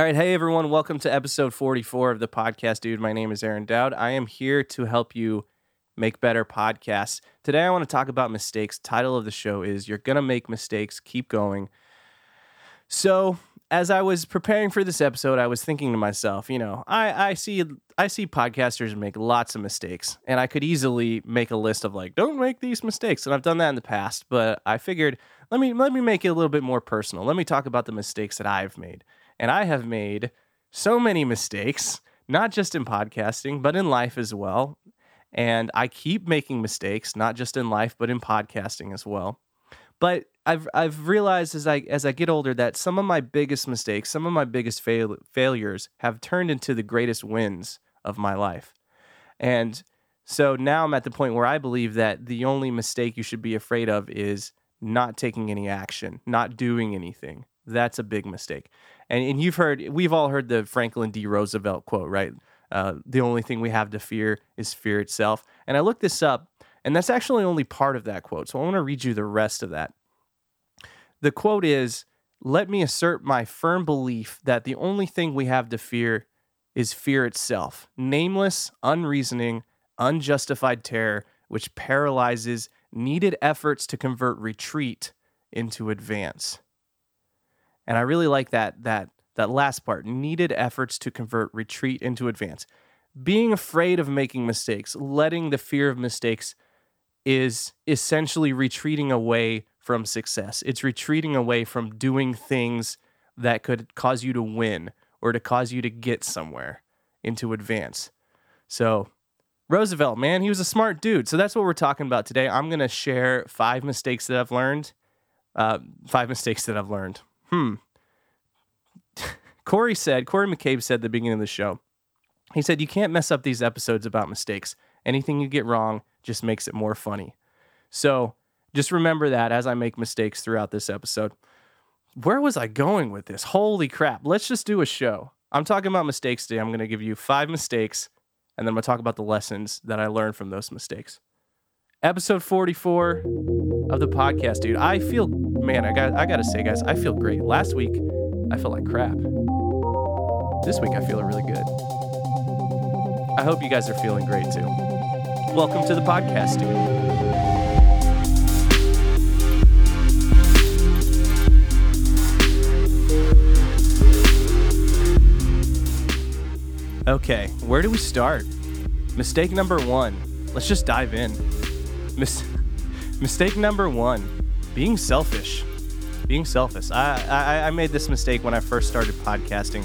All right. Hey, everyone. Welcome to episode 44 of the podcast, dude. My name is Aaron Dowd. I am here to help you make better podcasts. Today, I want to talk about mistakes. Title of the show is You're Gonna Make Mistakes. Keep going. So, as I was preparing for this episode, I was thinking to myself, you know, I, I see I see podcasters make lots of mistakes, and I could easily make a list of like, don't make these mistakes. And I've done that in the past, but I figured let me let me make it a little bit more personal. Let me talk about the mistakes that I've made. And I have made so many mistakes, not just in podcasting, but in life as well. And I keep making mistakes, not just in life, but in podcasting as well. But I've I've realized as I as I get older that some of my biggest mistakes, some of my biggest fail, failures have turned into the greatest wins of my life. And so now I'm at the point where I believe that the only mistake you should be afraid of is not taking any action, not doing anything. That's a big mistake. And, and you've heard, we've all heard the Franklin D. Roosevelt quote, right? Uh, the only thing we have to fear is fear itself. And I looked this up, and that's actually only part of that quote. So I want to read you the rest of that. The quote is Let me assert my firm belief that the only thing we have to fear is fear itself, nameless, unreasoning, unjustified terror, which paralyzes needed efforts to convert retreat into advance. And I really like that that that last part, needed efforts to convert retreat into advance. Being afraid of making mistakes, letting the fear of mistakes is essentially retreating away from success. It's retreating away from doing things that could cause you to win or to cause you to get somewhere into advance. So, Roosevelt, man, he was a smart dude. So that's what we're talking about today. I'm going to share five mistakes that I've learned. Uh, five mistakes that I've learned. Hmm. Corey said, Corey McCabe said at the beginning of the show, he said, You can't mess up these episodes about mistakes. Anything you get wrong just makes it more funny. So just remember that as I make mistakes throughout this episode. Where was I going with this? Holy crap. Let's just do a show. I'm talking about mistakes today. I'm going to give you five mistakes, and then I'm going to talk about the lessons that I learned from those mistakes. Episode 44 of the podcast, dude. I feel, man, I got, I got to say, guys, I feel great. Last week, I felt like crap. This week, I feel really good. I hope you guys are feeling great too. Welcome to the podcast, dude. Okay, where do we start? Mistake number one. Let's just dive in. Mis- mistake number one being selfish. Being selfish. I, I, I made this mistake when I first started podcasting.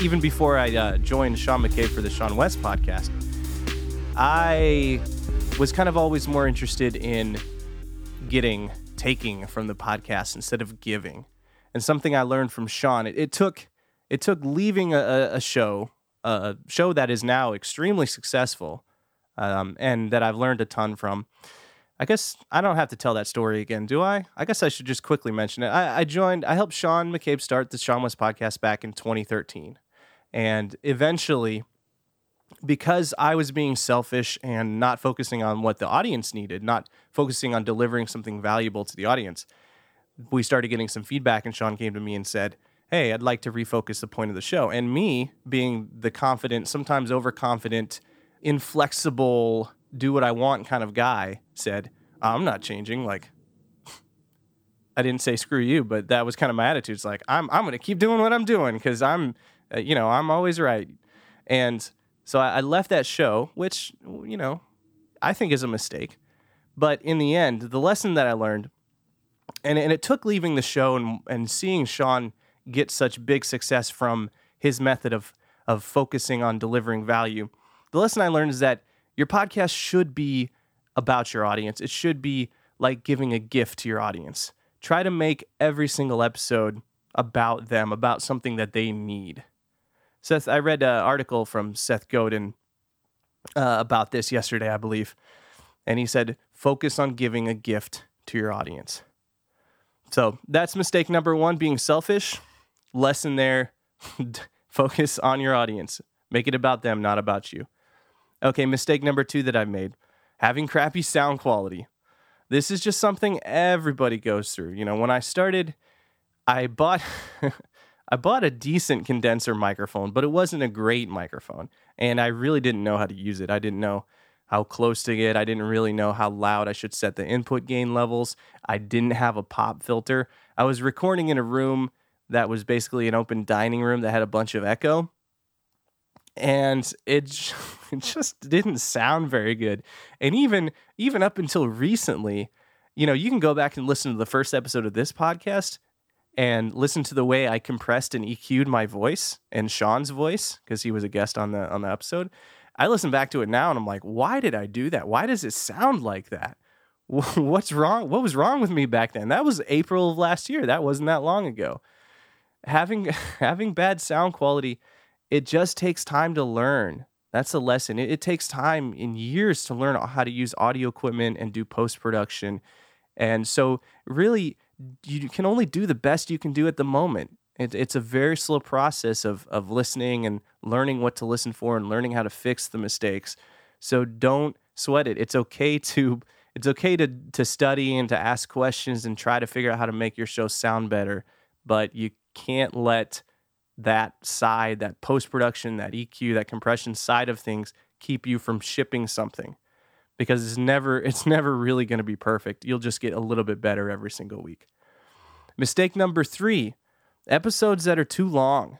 Even before I uh, joined Sean McCabe for the seanwes podcast, I was kind of always more interested in getting, taking from the podcast instead of giving. And something I learned from Sean, it, it took it took leaving a, a show a show that is now extremely successful um, and that I've learned a ton from. I guess I don't have to tell that story again, do I? I guess I should just quickly mention it. I, I joined, I helped Sean McCabe start the seanwes podcast back in 2013. And eventually, because I was being selfish and not focusing on what the audience needed, not focusing on delivering something valuable to the audience, we started getting some feedback. And Sean came to me and said, hey, I'd like to refocus the point of the show. And me being the confident, sometimes overconfident, inflexible, do what I want kind of guy said, I'm not changing. Like, I didn't say screw you, but that was kind of my attitude. It's like, I'm, I'm going to keep doing what I'm doing because I'm, uh, you know, I'm always right. And so I, I left that show, which, you know, I think is a mistake. But in the end, the lesson that I learned, and, and it took leaving the show and, and seeing Sean get such big success from his method of of focusing on delivering value. The lesson I learned is that your podcast should be about your audience. It should be like giving a gift to your audience. Try to make every single episode about them, about something that they need. Seth, I read an article from Seth Godin uh, about this yesterday, I believe, and he said, "Focus on giving a gift to your audience." So that's mistake number one: being selfish lesson there focus on your audience make it about them not about you okay mistake number two that I've made having crappy sound quality this is just something everybody goes through you know when i started i bought I bought a decent condenser microphone, but it wasn't a great microphone. And I really didn't know how to use it. I didn't know how close to get. I didn't really know how loud I should set the input gain levels. I didn't have a pop filter. I was recording in a room that was basically an open dining room that had a bunch of echo. And it, it just didn't sound very good. And even even up until recently, you know, you can go back and listen to the first episode of this podcast and listen to the way I compressed and EQ'd my voice and Sean's voice because he was a guest on the on the episode. I listen back to it now and I'm like, why did I do that? Why does it sound like that? What's wrong? What was wrong with me back then? That was April of last year. That wasn't that long ago. Having having bad sound quality, it just takes time to learn. That's a lesson. It, it takes time in years to learn how to use audio equipment and do post production. And so, really, you can only do the best you can do at the moment. It, it's a very slow process of of listening and learning what to listen for and learning how to fix the mistakes. So don't sweat it. It's okay to it's okay to to study and to ask questions and try to figure out how to make your show sound better, but you can't let that side, that post production, that EQ, that compression side of things keep you from shipping something because it's never it's never really going to be perfect. You'll just get a little bit better every single week. Mistake number 3, episodes that are too long.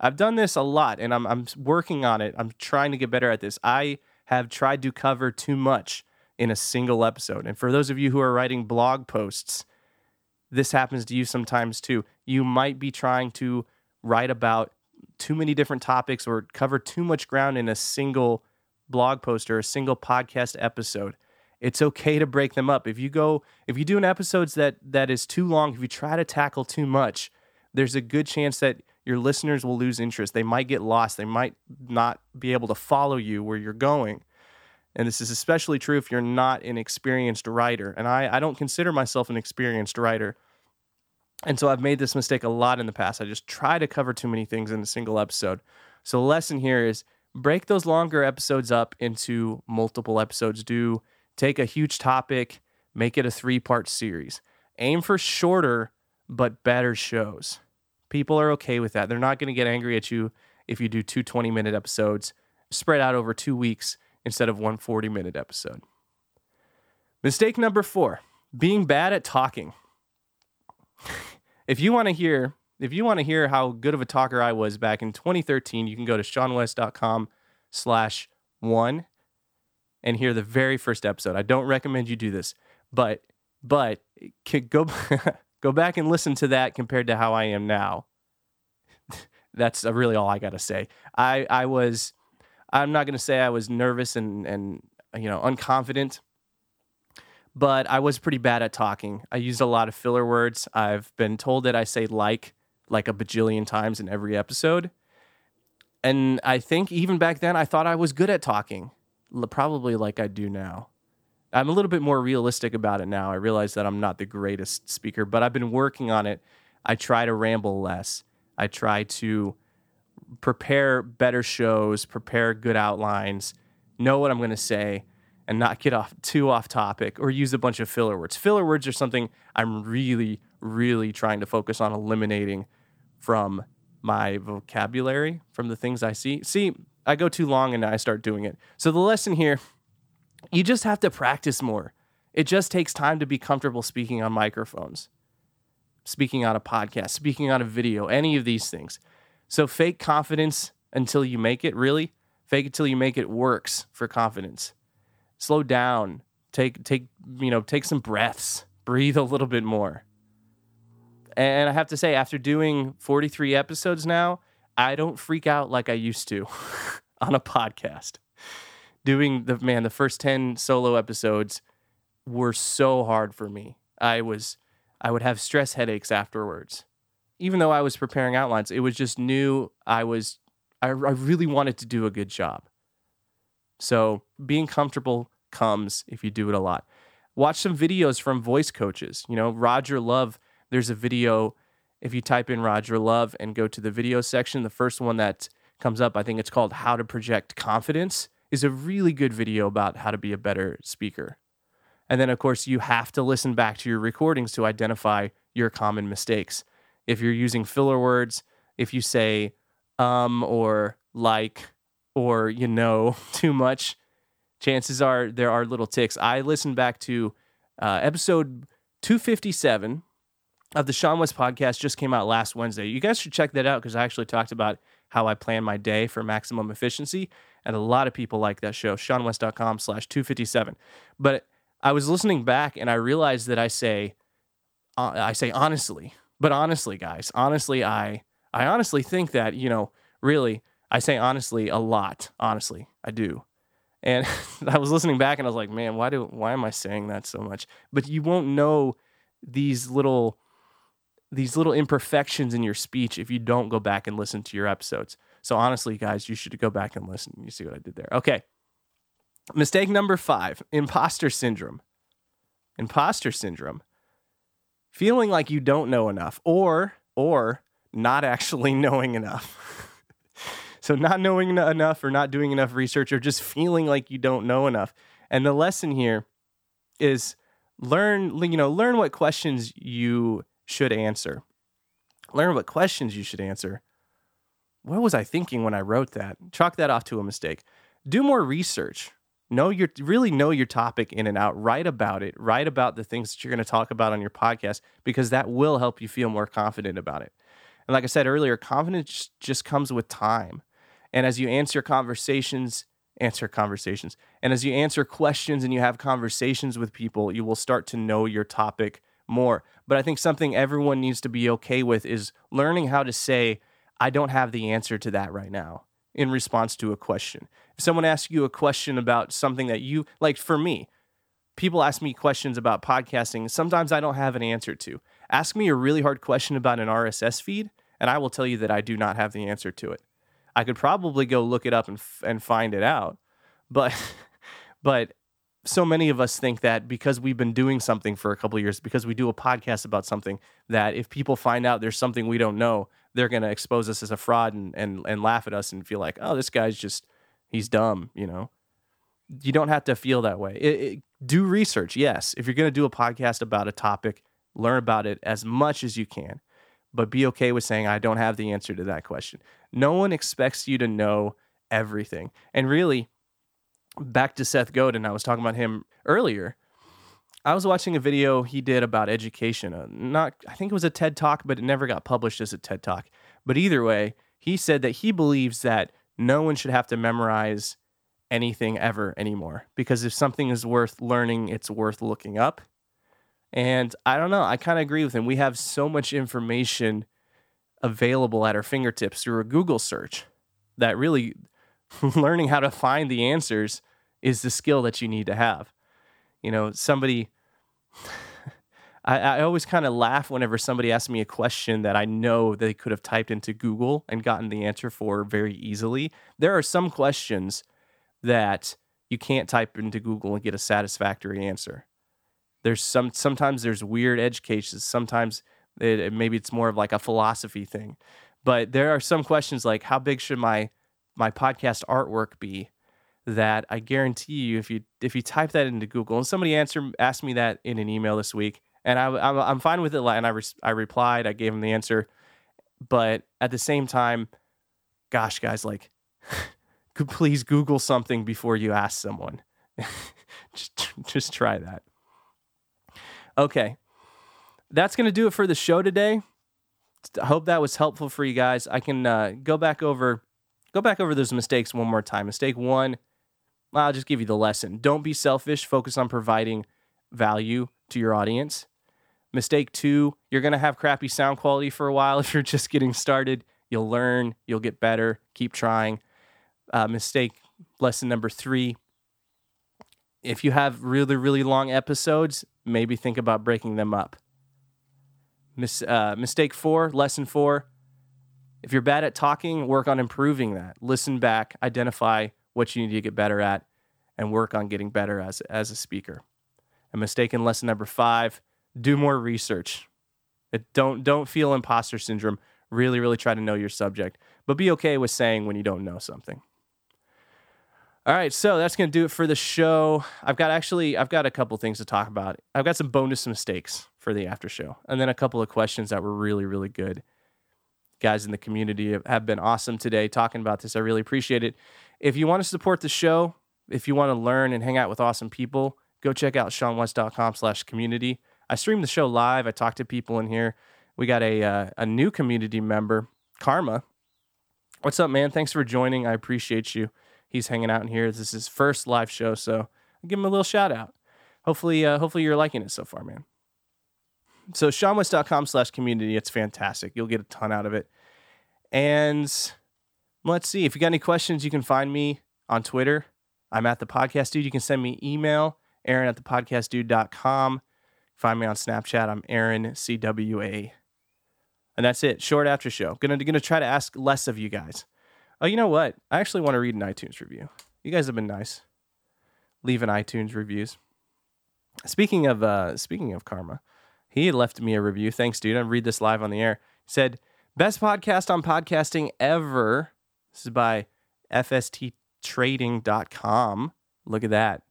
I've done this a lot and I'm I'm working on it. I'm trying to get better at this. I have tried to cover too much in a single episode. And for those of you who are writing blog posts, this happens to you sometimes too. You might be trying to write about too many different topics or cover too much ground in a single blog post or a single podcast episode. It's okay to break them up. If you go if you do an episodes that that is too long, if you try to tackle too much, there's a good chance that your listeners will lose interest. They might get lost. They might not be able to follow you where you're going. And this is especially true if you're not an experienced writer. And I, I don't consider myself an experienced writer. And so I've made this mistake a lot in the past. I just try to cover too many things in a single episode. So the lesson here is break those longer episodes up into multiple episodes. Do take a huge topic, make it a three part series. Aim for shorter but better shows. People are okay with that. They're not going to get angry at you if you do two 20 minute episodes spread out over two weeks instead of one 40 minute episode. Mistake number four being bad at talking. if you want to hear, if you want to hear how good of a talker I was back in 2013, you can go to seanwes.com slash one and hear the very first episode. I don't recommend you do this, but but go go back and listen to that compared to how I am now. That's really all I got to say. I I was I'm not going to say I was nervous and and you know unconfident, but I was pretty bad at talking. I used a lot of filler words. I've been told that I say like like a bajillion times in every episode. And I think even back then I thought I was good at talking, probably like I do now. I'm a little bit more realistic about it now. I realize that I'm not the greatest speaker, but I've been working on it. I try to ramble less. I try to prepare better shows, prepare good outlines, know what I'm going to say, and not get off too off topic or use a bunch of filler words. Filler words are something I'm really, really trying to focus on eliminating from my vocabulary, from the things I see. See, I go too long and I start doing it. So the lesson here, you just have to practice more. It just takes time to be comfortable speaking on microphones, speaking on a podcast, speaking on a video, any of these things. So fake confidence until you make it, really. Fake it till you make it works for confidence. Slow down. Take take you know, take some breaths. Breathe a little bit more. And I have to say after doing 43 episodes now, I don't freak out like I used to on a podcast. Doing the man, the first 10 solo episodes were so hard for me. I was I would have stress headaches afterwards even though I was preparing outlines, it was just new. I was, I, I really wanted to do a good job. So being comfortable comes if you do it a lot. Watch some videos from voice coaches. You know, Roger Love, there's a video. If you type in Roger Love and go to the video section, the first one that comes up, I think it's called How to Project Confidence, is a really good video about how to be a better speaker. And then, of course, you have to listen back to your recordings to identify your common mistakes if you're using filler words, if you say um or like or you know too much, chances are there are little tics. I listened back to uh, episode 257 of the seanwes podcast just came out last Wednesday. You guys should check that out because I actually talked about how I plan my day for maximum efficiency. And a lot of people like that show, seanwes.com slash 257. But I was listening back and I realized that I say, uh, I say honestly, but honestly, guys, honestly, I, I honestly think that, you know, really, I say honestly a lot. Honestly, I do. And I was listening back and I was like, man, why do, why am I saying that so much? But you won't know these little, these little imperfections in your speech if you don't go back and listen to your episodes. So honestly, guys, you should go back and listen. You see what I did there. Okay. Mistake number five imposter syndrome. Imposter syndrome. Feeling like you don't know enough or, or not actually knowing enough. So not knowing enough or not doing enough research or just feeling like you don't know enough. And the lesson here is learn, you know, learn what questions you should answer. Learn what questions you should answer. What was I thinking when I wrote that? Chalk that off to a mistake. Do more research. Know your really know your topic in and out. Write about it. Write about the things that you're going to talk about on your podcast because that will help you feel more confident about it. And like I said earlier, confidence just comes with time. And as you answer conversations, answer conversations. And as you answer questions and you have conversations with people, you will start to know your topic more. But I think something everyone needs to be okay with is learning how to say, I don't have the answer to that right now in response to a question. If someone asks you a question about something that you like, for me, people ask me questions about podcasting. Sometimes I don't have an answer to. Ask me a really hard question about an RSS feed, and I will tell you that I do not have the answer to it. I could probably go look it up and, and find it out, but but so many of us think that because we've been doing something for a couple years, because we do a podcast about something, that if people find out there's something we don't know, they're going to expose us as a fraud and, and, and laugh at us and feel like, oh, this guy's just, he's dumb, you know? You don't have to feel that way. It, it, do research, yes. If you're going to do a podcast about a topic, learn about it as much as you can, but be okay with saying, I don't have the answer to that question. No one expects you to know everything. And really, back to Seth Godin, I was talking about him earlier. I was watching a video he did about education. Uh, not, I think it was a TED Talk, but it never got published as a TED Talk. But either way, he said that he believes that no one should have to memorize anything ever anymore because if something is worth learning, it's worth looking up. And I don't know, I kind of agree with him. We have so much information available at our fingertips through a Google search that really learning how to find the answers is the skill that you need to have. You know, somebody, I, I always kind of laugh whenever somebody asks me a question that I know they could have typed into Google and gotten the answer for very easily. There are some questions that you can't type into Google and get a satisfactory answer. There's some sometimes there's weird edge cases. Sometimes it, maybe it's more of like a philosophy thing. But there are some questions like how big should my my podcast artwork be that I guarantee you if you if you type that into Google and somebody answer asked me that in an email this week and I, I'm I'm fine with it and I re, I replied I gave him the answer but at the same time gosh guys like please Google something before you ask someone just just try that okay that's gonna do it for the show today I hope that was helpful for you guys I can uh, go back over go back over those mistakes one more time. Mistake one, I'll just give you the lesson. Don't be selfish, focus on providing value to your audience. Mistake two, you're going to have crappy sound quality for a while if you're just getting started. You'll learn, you'll get better, keep trying. Uh, mistake lesson number three, if you have really, really long episodes, maybe think about breaking them up. Mis- uh, mistake four, lesson four, if you're bad at talking, work on improving that. Listen back, identify what you need to get better at, and work on getting better as, as a speaker. And mistaken lesson number five, do more research. It, don't don't feel imposter syndrome. Really, really try to know your subject, but be okay with saying when you don't know something. All right, so that's going to do it for the show. I've got actually I've got a couple things to talk about. I've got some bonus mistakes for the after show, and then a couple of questions that were really really good guys in the community have been awesome today talking about this. I really appreciate it. If you want to support the show, if you want to learn and hang out with awesome people, go check out seanwes.com slash community. I stream the show live. I talk to people in here. We got a, uh, a new community member, Karma. What's up, man? Thanks for joining. I appreciate you. He's hanging out in here. This is his first live show, so I'll give him a little shout out. Hopefully, uh, hopefully you're liking it so far, man. So seanwes.com slash community. It's fantastic. You'll get a ton out of it. And let's see. If you got any questions, you can find me on Twitter. I'm at the podcast dude. You can send me email, Aaron at the podcastdude.com. Find me on Snapchat. I'm Aaron CWA. And that's it. Short after show. Gonna gonna try to ask less of you guys. Oh, you know what? I actually want to read an iTunes review. You guys have been nice. Leaving iTunes reviews. Speaking of uh speaking of karma, he left me a review. Thanks, dude. I read this live on the air. He said, Best podcast on podcasting ever. This is by FSTtrading.com. Look at that.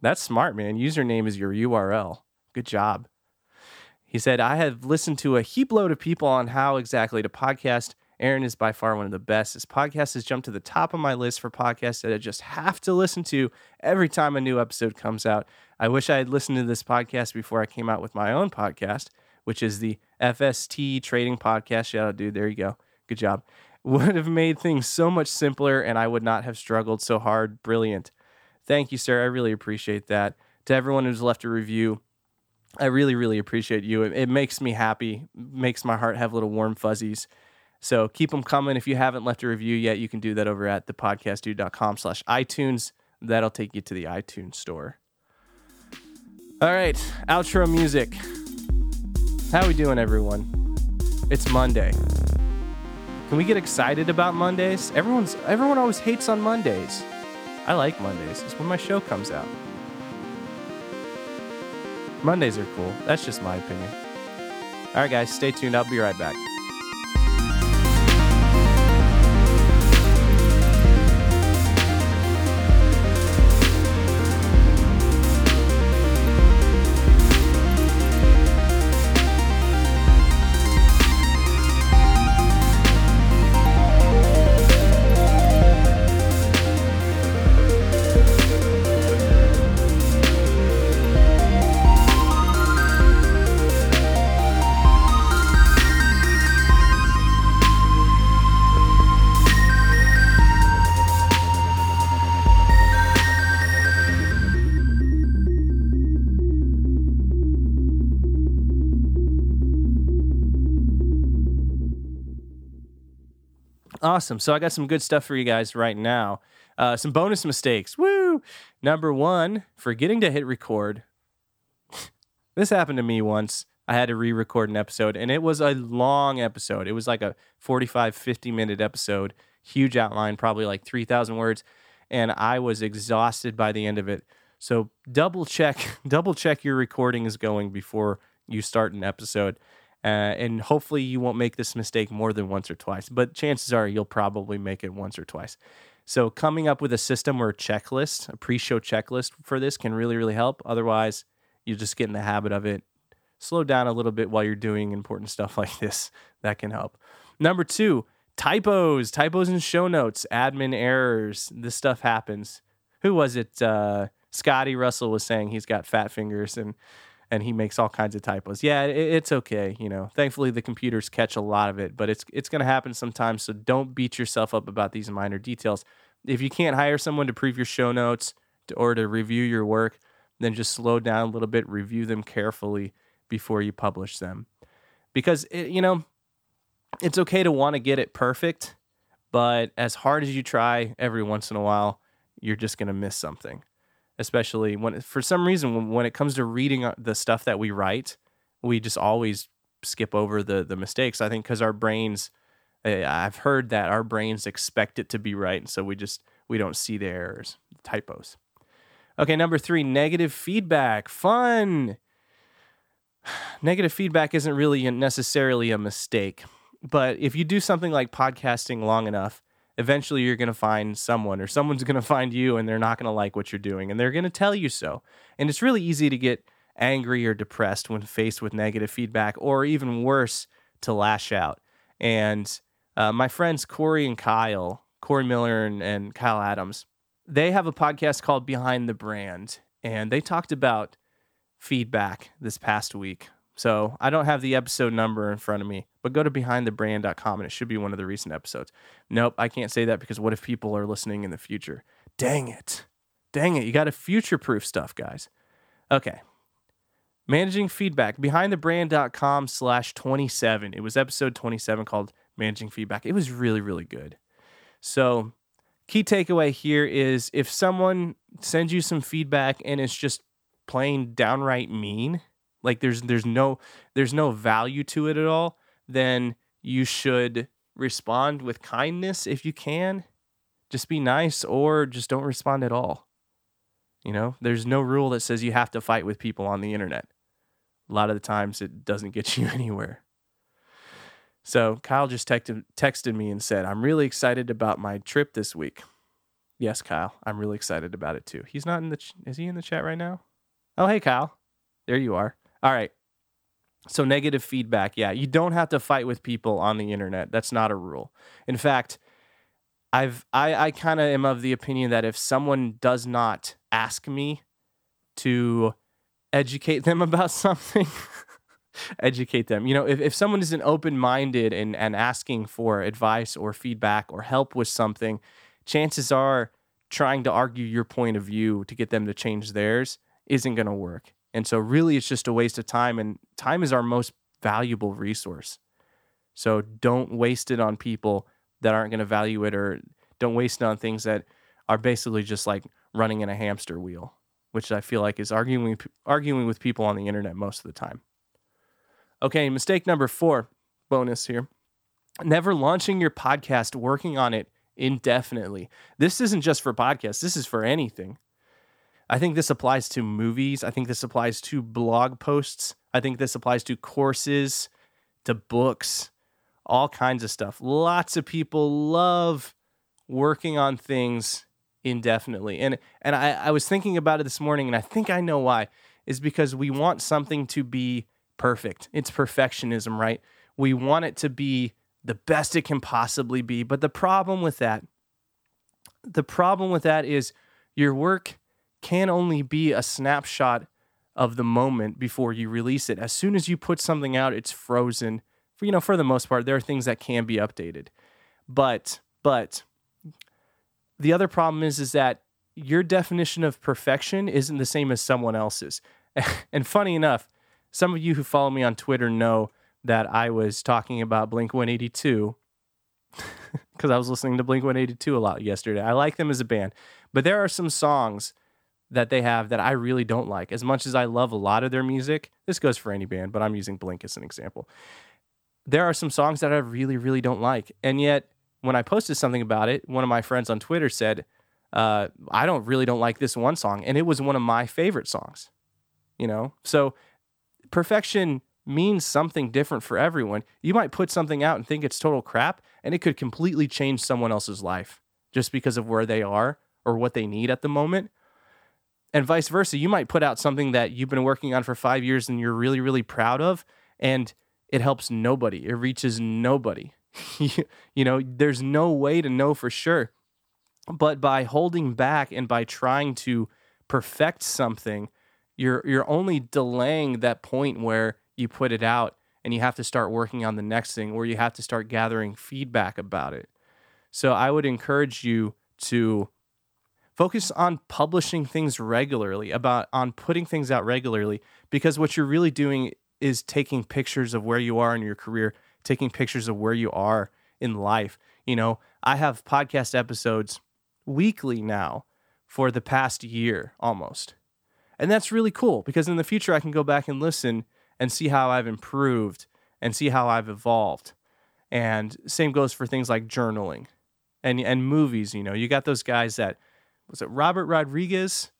That's smart, man. Username is your URL. Good job. He said, I have listened to a heap load of people on how exactly to podcast. Aaron is by far one of the best. His podcast has jumped to the top of my list for podcasts that I just have to listen to every time a new episode comes out. I wish I had listened to this podcast before I came out with my own podcast, which is the FST Trading Podcast. Shout out, dude. There you go. Good job. Would have made things so much simpler and I would not have struggled so hard. Brilliant. Thank you, sir. I really appreciate that. To everyone who's left a review, I really, really appreciate you. It, it, makes me happy, makes my heart have little warm fuzzies. So keep them coming. If you haven't left a review yet, you can do that over at thepodcastdude.com slash iTunes. That'll take you to the iTunes store. All right, outro music. How we doing, everyone? It's Monday. Can we get excited about Mondays? Everyone's everyone always hates on Mondays. I like Mondays. It's when my show comes out. Mondays are cool. That's just my opinion. All right, guys, stay tuned. I'll be right back. Awesome. So I got some good stuff for you guys right now. Uh, some bonus mistakes. Woo! Number one, forgetting to hit record. this happened to me once. I had to re record an episode, and it was a long episode. It was like a 45, 50 minute episode, huge outline, probably like 3,000 words. And I was exhausted by the end of it. So double check, double check your recording is going before you start an episode. Uh, and hopefully you won't make this mistake more than once or twice, but chances are you'll probably make it once or twice. So coming up with a system or a checklist, a pre-show checklist for this can really, really help. Otherwise, you just get in the habit of it. Slow down a little bit while you're doing important stuff like this. That can help. Number two, typos, typos in show notes, admin errors. This stuff happens. Who was it? Uh, Scotty Russell was saying he's got fat fingers and and he makes all kinds of typos. Yeah, it, it's okay. You know, thankfully the computers catch a lot of it, but it's it's going to happen sometimes. So don't beat yourself up about these minor details. If you can't hire someone to prove your show notes to, or to review your work, then just slow down a little bit, review them carefully before you publish them, because it, you know it's okay to want to get it perfect, but as hard as you try, every once in a while, you're just going to miss something especially when for some reason when, when it comes to reading uh, the stuff that we write, we just always skip over the the mistakes. I think because our brains, eh, I've heard that our brains expect it to be right, and so we just we don't see the errors, the typos. Okay, number three, negative feedback. Fun. Negative feedback isn't really necessarily a mistake, but if you do something like podcasting long enough, eventually you're going to find someone or someone's going to find you and they're not going to like what you're doing and they're going to tell you so. And it's really easy to get angry or depressed when faced with negative feedback or even worse to lash out. And Uh, my friends Corey and Kyle, Corey Miller and, and Kyle Adams, they have a podcast called Behind the Brand, and they talked about feedback this past week. So I don't have the episode number in front of me, but go to behindthebrand.com and it should be one of the recent episodes. Nope, I can't say that because what if people are listening in the future? Dang it. Dang it. You got to future proof stuff, guys. Okay. Managing feedback, behindthebrand.com slash 27. It was episode 27 called Managing Feedback. It was really, really good. So, key takeaway here is if someone sends you some feedback and it's just plain downright mean, like there's there's no there's no value to it at all, then you should respond with kindness if you can. Just be nice or just don't respond at all. You know, there's no rule that says you have to fight with people on the internet. A lot of the times it doesn't get you anywhere. So Kyle just texted, texted me and said, I'm really excited about my trip this week. Yes, Kyle, I'm really excited about it too. He's not in the, ch- is he in the chat right now? Oh, hey, Kyle. There you are. All right. So negative feedback. Yeah, you don't have to fight with people on the internet. That's not a rule. In fact, I've I, I kind of am of the opinion that if someone does not ask me to educate them about something, educate them. You know, if, if someone isn't open minded and, and asking for advice or feedback or help with something, chances are trying to argue your point of view to get them to change theirs isn't going to work. And so, really, it's just a waste of time. And time is our most valuable resource. So, don't waste it on people that aren't going to value it or don't waste it on things that are basically just like running in a hamster wheel, which I feel like is arguing arguing with people on the internet most of the time. Okay, mistake number 4, bonus here. Never launching your podcast working on it indefinitely. This isn't just for podcasts, this is for anything. I think this applies to movies. I think this applies to blog posts. I think this applies to courses, to books, all kinds of stuff. Lots of people love working on things indefinitely. And and I, I was thinking about it this morning, and I think I know why. Is because we want something to be perfect. It's perfectionism, right? We want it to be the best it can possibly be. But the problem with that, the problem with that is your work can only be a snapshot of the moment before you release it. As soon as you put something out, it's frozen. For you know, for the most part, there are things that can be updated. But but the other problem is is that your definition of perfection isn't the same as someone else's. and funny enough, some of you who follow me on Twitter know that I was talking about Blink 182 because I was listening to Blink 182 a lot yesterday. I like them as a band, but there are some songs that they have that I really don't like. As much as I love a lot of their music, this goes for any band, but I'm using Blink as an example. There are some songs that I really, really don't like. And yet, when I posted something about it, one of my friends on Twitter said, uh, I don't really don't like this one song. And it was one of my favorite songs, you know? So perfection means something different for everyone. You might put something out and think it's total crap, and it could completely change someone else's life just because of where they are or what they need at the moment and vice versa. You might put out something that you've been working on for five years and you're really, really proud of, and it helps nobody. It reaches nobody. you know, there's no way to know for sure. But by holding back and by trying to perfect something, you're you're only delaying that point where you put it out and you have to start working on the next thing or you have to start gathering feedback about it. So I would encourage you to focus on publishing things regularly about on putting things out regularly because what you're really doing is taking pictures of where you are in your career taking pictures of where you are in life. You know i have podcast episodes weekly now for the past year almost. And that's really cool because in the future i can go back and listen and see how i've improved and see how i've evolved. And same goes for things like journaling and and movies you know. You got those guys that was it Robert Rodriguez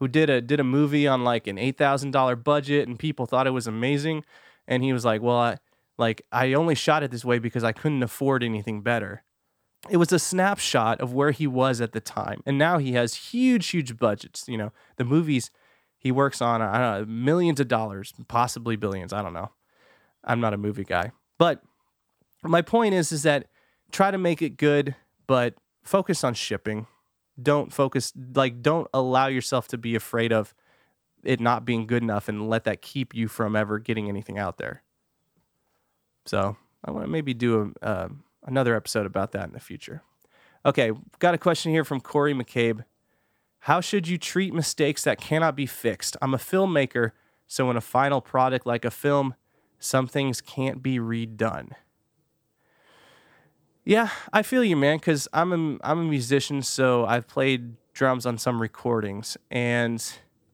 who did a did a movie on like an eight thousand dollar budget and people thought it was amazing, and he was like, well, I like I only shot it this way because I couldn't afford anything better. It was a snapshot of where he was at the time, and now he has huge, huge budgets. You know, the movies he works on, I don't know, millions of dollars, possibly billions. I don't know. I'm not a movie guy, but my point is is that try to make it good, but focus on shipping. Don't focus like don't allow yourself to be afraid of it not being good enough and let that keep you from ever getting anything out there. So I want to maybe do a, uh, another episode about that in the future. Okay, got a question here from Corey McCabe. How should you treat mistakes that cannot be fixed? I'm a filmmaker, so in a final product like a film, some things can't be redone. Yeah, I feel you, man, because I'm a, I'm a musician, so I've played drums on some recordings, and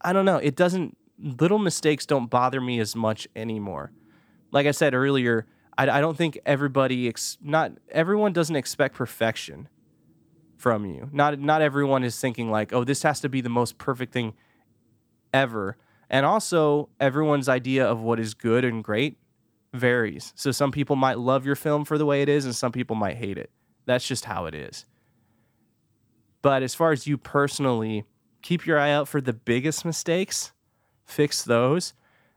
I don't know, it doesn't, little mistakes don't bother me as much anymore. Like I said earlier, I, I don't think everybody, ex, not everyone doesn't expect perfection from you. Not not everyone is thinking like, oh, this has to be the most perfect thing ever. And also, everyone's idea of what is good and great varies. So some people might love your film for the way it is, and some people might hate it. That's just how it is. But as far as you personally, keep your eye out for the biggest mistakes, fix those,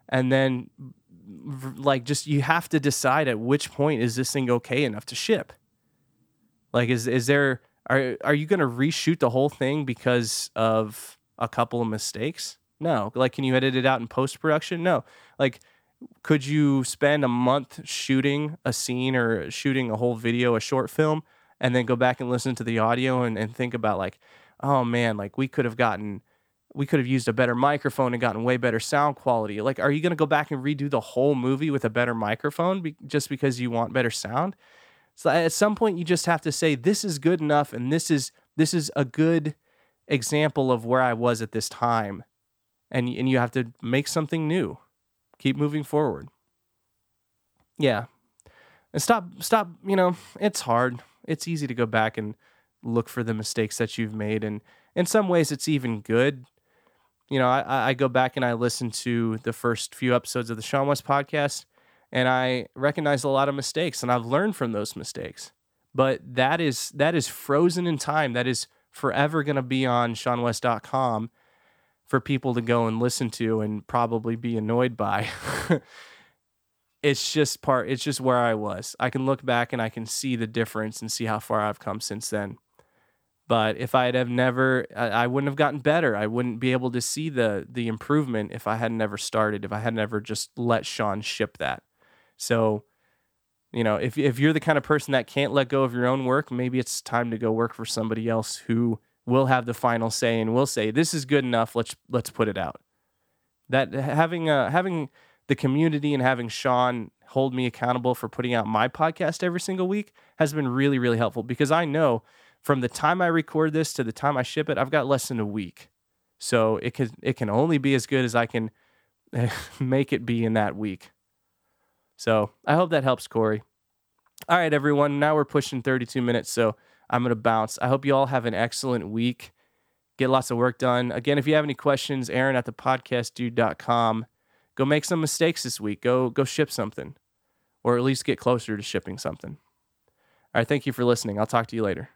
and then like just you have to decide at which point is this thing okay enough to ship. Like is is there are are you going to reshoot the whole thing because of a couple of mistakes? No. Like can you edit it out in post production? No. Like could you spend a month shooting a scene or shooting a whole video, a short film, and then go back and listen to the audio and, and think about like, oh man, like we could have gotten we could have used a better microphone and gotten way better sound quality. Like, are you going to go back and redo the whole movie with a better microphone be- just because you want better sound? So at some point, you just have to say this is good enough, and this is this is a good example of where I was at this time, and and you have to make something new, keep moving forward. Yeah, and stop stop. You know, it's hard. It's easy to go back and look for the mistakes that you've made, and in some ways, it's even good. You know, I, I go back and I listen to the first few episodes of the seanwes podcast and I recognize a lot of mistakes and I've learned from those mistakes. But that is that is frozen in time. That is forever going to be on seanwes.com for people to go and listen to and probably be annoyed by. it's just part it's just where I was. I can look back and I can see the difference and see how far I've come since then. But if I'd have never, I, wouldn't have gotten better. I wouldn't be able to see the the improvement if I had never started. If I had never just let Sean ship that. So, you know, if if you're the kind of person that can't let go of your own work, maybe it's time to go work for somebody else who will have the final say and we'll say this is good enough. Let's let's put it out. That having uh, having the community and having Sean hold me accountable for putting out my podcast every single week has been really really helpful because I know from the time I record this to the time I ship it, I've got less than a week. So it can it can only be as good as I can make it be in that week. So I hope that helps, Corey. All right, everyone. Now we're pushing 32 minutes, so I'm going to bounce. I hope you all have an excellent week. Get lots of work done. Again, if you have any questions, Aaron at the podcastdude.com. Go make some mistakes this week. Go go ship something, or at least get closer to shipping something. All right. Thank you for listening. I'll talk to you later.